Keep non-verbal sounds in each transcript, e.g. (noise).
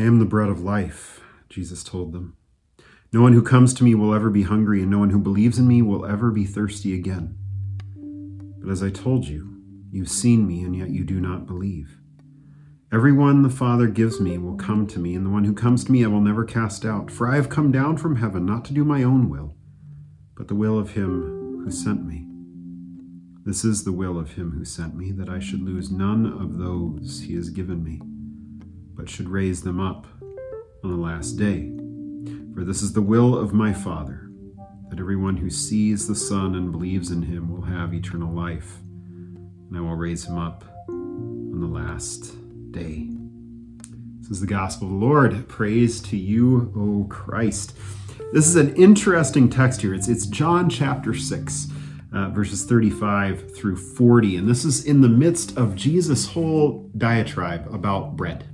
I am the bread of life, Jesus told them. No one who comes to me will ever be hungry, and no one who believes in me will ever be thirsty again. But as I told you, you've seen me, and yet you do not believe. Everyone the Father gives me will come to me, and the one who comes to me I will never cast out. For I have come down from heaven not to do my own will, but the will of him who sent me. This is the will of him who sent me, that I should lose none of those he has given me should raise them up on the last day. For this is the will of my Father, that everyone who sees the Son and believes in him will have eternal life, and I will raise him up on the last day. This is the gospel of the Lord. Praise to you, O Christ. This is an interesting text here. It's, it's John chapter 6. Uh, verses 35 through 40. And this is in the midst of Jesus' whole diatribe about bread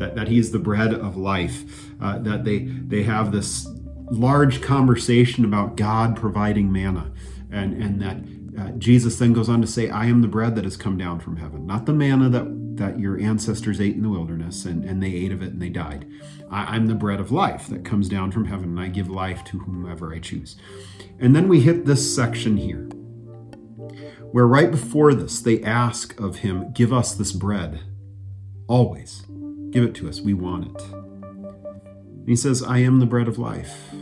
that, that he's the bread of life, uh, that they, they have this large conversation about God providing manna, and, and that uh, Jesus then goes on to say, I am the bread that has come down from heaven, not the manna that, that your ancestors ate in the wilderness and, and they ate of it and they died. I, I'm the bread of life that comes down from heaven, and I give life to whomever I choose. And then we hit this section here where right before this they ask of him, Give us this bread always. Give it to us. We want it. And he says, I am the bread of life.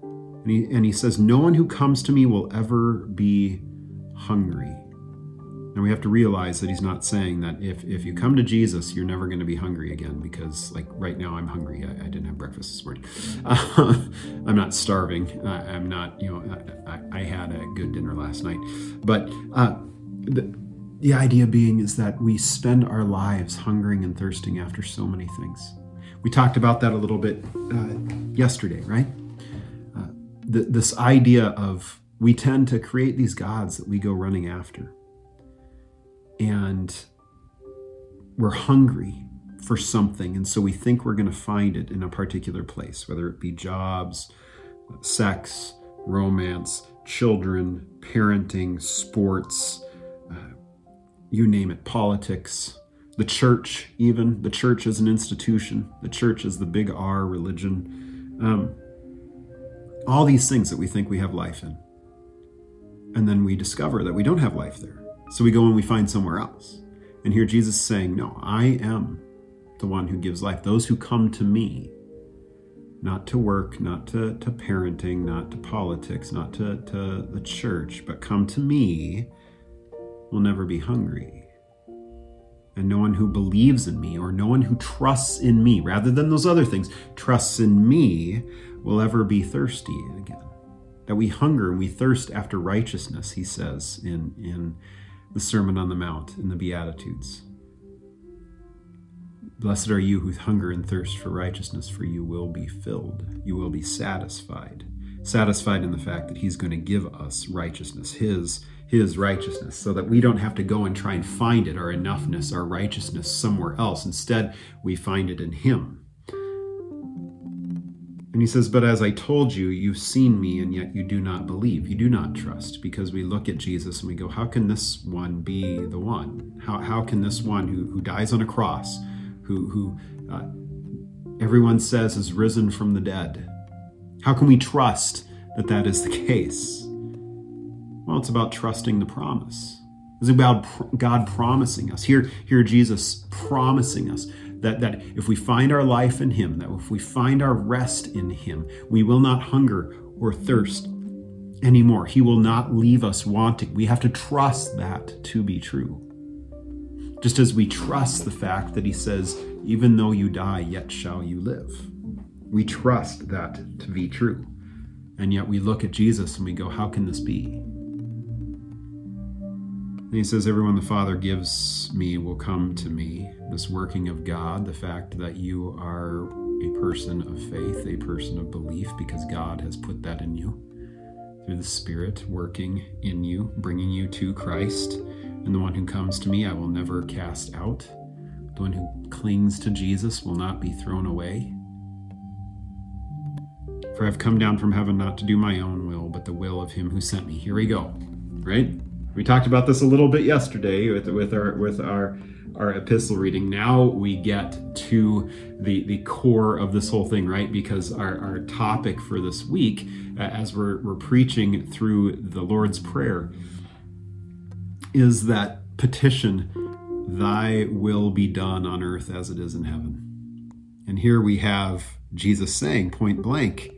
And he, and he says, No one who comes to me will ever be hungry. And we have to realize that he's not saying that if, if you come to Jesus, you're never going to be hungry again because, like, right now I'm hungry. I, I didn't have breakfast this morning. Uh, (laughs) I'm not starving. I, I'm not, you know, I, I, had a good dinner last night. But uh, the, the idea being is that we spend our lives hungering and thirsting after so many things. We talked about that a little bit uh, yesterday, right? Uh, th- this idea of we tend to create these gods that we go running after. And we're hungry for something. And so we think we're going to find it in a particular place, whether it be jobs, sex, romance, children, parenting, sports you name it, politics, the church, even. The church as an institution, the church as the big R religion. Um, all these things that we think we have life in. And then we discover that we don't have life there. So we go and we find somewhere else. And here Jesus is saying, No, I am the one who gives life. Those who come to me, not to work, not to, to parenting, not to politics, not to, to the church, but come to me will never be hungry. And no one who believes in me, or no one who trusts in me, rather than those other things, trusts in me, will ever be thirsty again. That we hunger and we thirst after righteousness, he says in, in the Sermon on the Mount, in the Beatitudes. Blessed are you who hunger and thirst for righteousness, for you will be filled. You will be satisfied. Satisfied in the fact that He's going to give us righteousness, His his righteousness so that we don't have to go and try and find it, our enoughness, our righteousness somewhere else. Instead, we find it in him. And he says, But as I told you, you've seen me, and yet you do not believe. You do not trust, because we look at Jesus and we go, How can this one be the one? How, how can this one who, who dies on a cross, who, who uh, everyone says is risen from the dead, how can we trust that that is the case? Well, it's about trusting the promise. It's about God promising us. Here, here Jesus promising us that, that if we find our life in Him, that if we find our rest in Him, we will not hunger or thirst anymore. He will not leave us wanting. We have to trust that to be true. Just as we trust the fact that He says, even though you die, yet shall you live. We trust that to be true. And yet we look at Jesus and we go, how can this be? And he says, Everyone the Father gives me will come to me. This working of God, the fact that you are a person of faith, a person of belief, because God has put that in you through the Spirit working in you, bringing you to Christ. And the one who comes to me, I will never cast out. The one who clings to Jesus will not be thrown away. For I've come down from heaven not to do my own will, but the will of him who sent me. Here we go. Right? We talked about this a little bit yesterday with, with our with our our epistle reading. Now we get to the the core of this whole thing, right? Because our, our topic for this week, uh, as we're, we're preaching through the Lord's Prayer, is that petition, Thy will be done on earth as it is in heaven. And here we have Jesus saying point blank,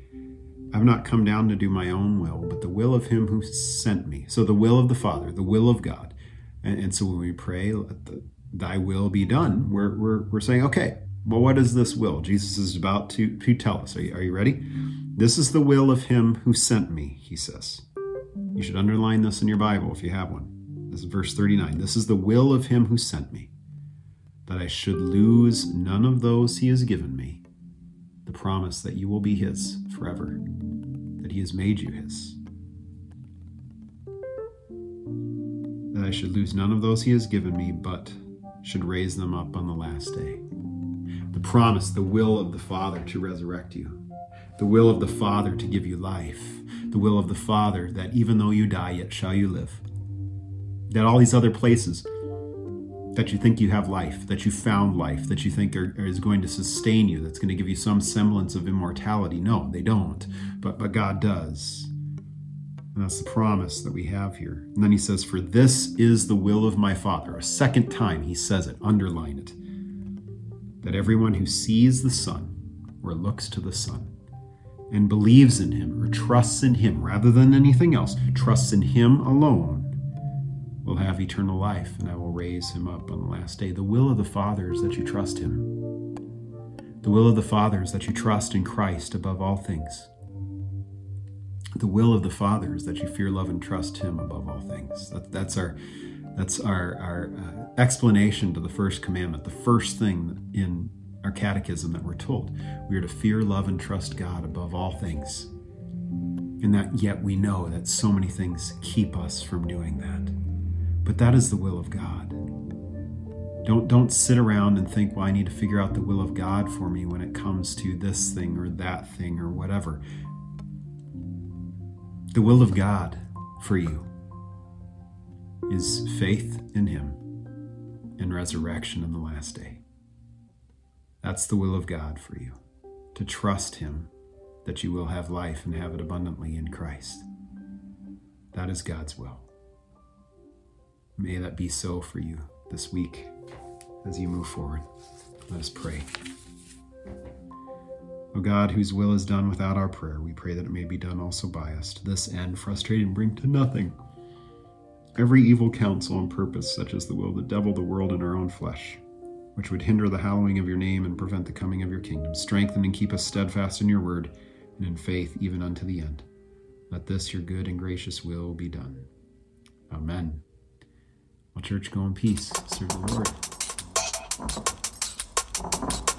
I've not come down to do my own will, but the will of him who sent me. So the will of the Father, the will of God. And, and so when we pray, let the, thy will be done, we're, we're, we're saying, okay, well, what is this will? Jesus is about to, to tell us. Are you, are you ready? This is the will of him who sent me, he says. You should underline this in your Bible if you have one. This is verse 39. This is the will of him who sent me, that I should lose none of those he has given me, the promise that you will be his forever, that he has made you his. That I should lose none of those he has given me, but should raise them up on the last day. The promise, the will of the Father to resurrect you, the will of the Father to give you life, the will of the Father that even though you die, yet shall you live. That all these other places that you think you have life, that you found life, that you think are, is going to sustain you, that's going to give you some semblance of immortality. No, they don't, but, but God does. And that's the promise that we have here. And then he says, For this is the will of my Father. A second time he says it, underline it. That everyone who sees the Son or looks to the Son and believes in him or trusts in him rather than anything else, trusts in him alone, have eternal life, and I will raise him up on the last day. The will of the Father is that you trust him. The will of the Father is that you trust in Christ above all things. The will of the Father is that you fear, love, and trust Him above all things. That, that's our that's our our uh, explanation to the first commandment. The first thing in our catechism that we're told we are to fear, love, and trust God above all things. And that yet we know that so many things keep us from doing that. But that is the will of God. Don't don't sit around and think, well, I need to figure out the will of God for me when it comes to this thing or that thing or whatever the will of God for you is faith in Him and resurrection in the last day. That's the will of God for you, to trust Him that you will have life and have it abundantly in Christ. That is God's will. May that be so for you this week as you move forward. Let us pray. O God, whose will is done without our prayer, we pray that it may be done also by us. To this end, frustrate and bring to nothing every evil counsel and purpose, such as the will of the devil, the world, and our own flesh, which would hinder the hallowing of your name and prevent the coming of your kingdom. Strengthen and keep us steadfast in your word and in faith even unto the end. Let this your good and gracious will be done. Amen. Well, church, go in peace. Serve the Lord.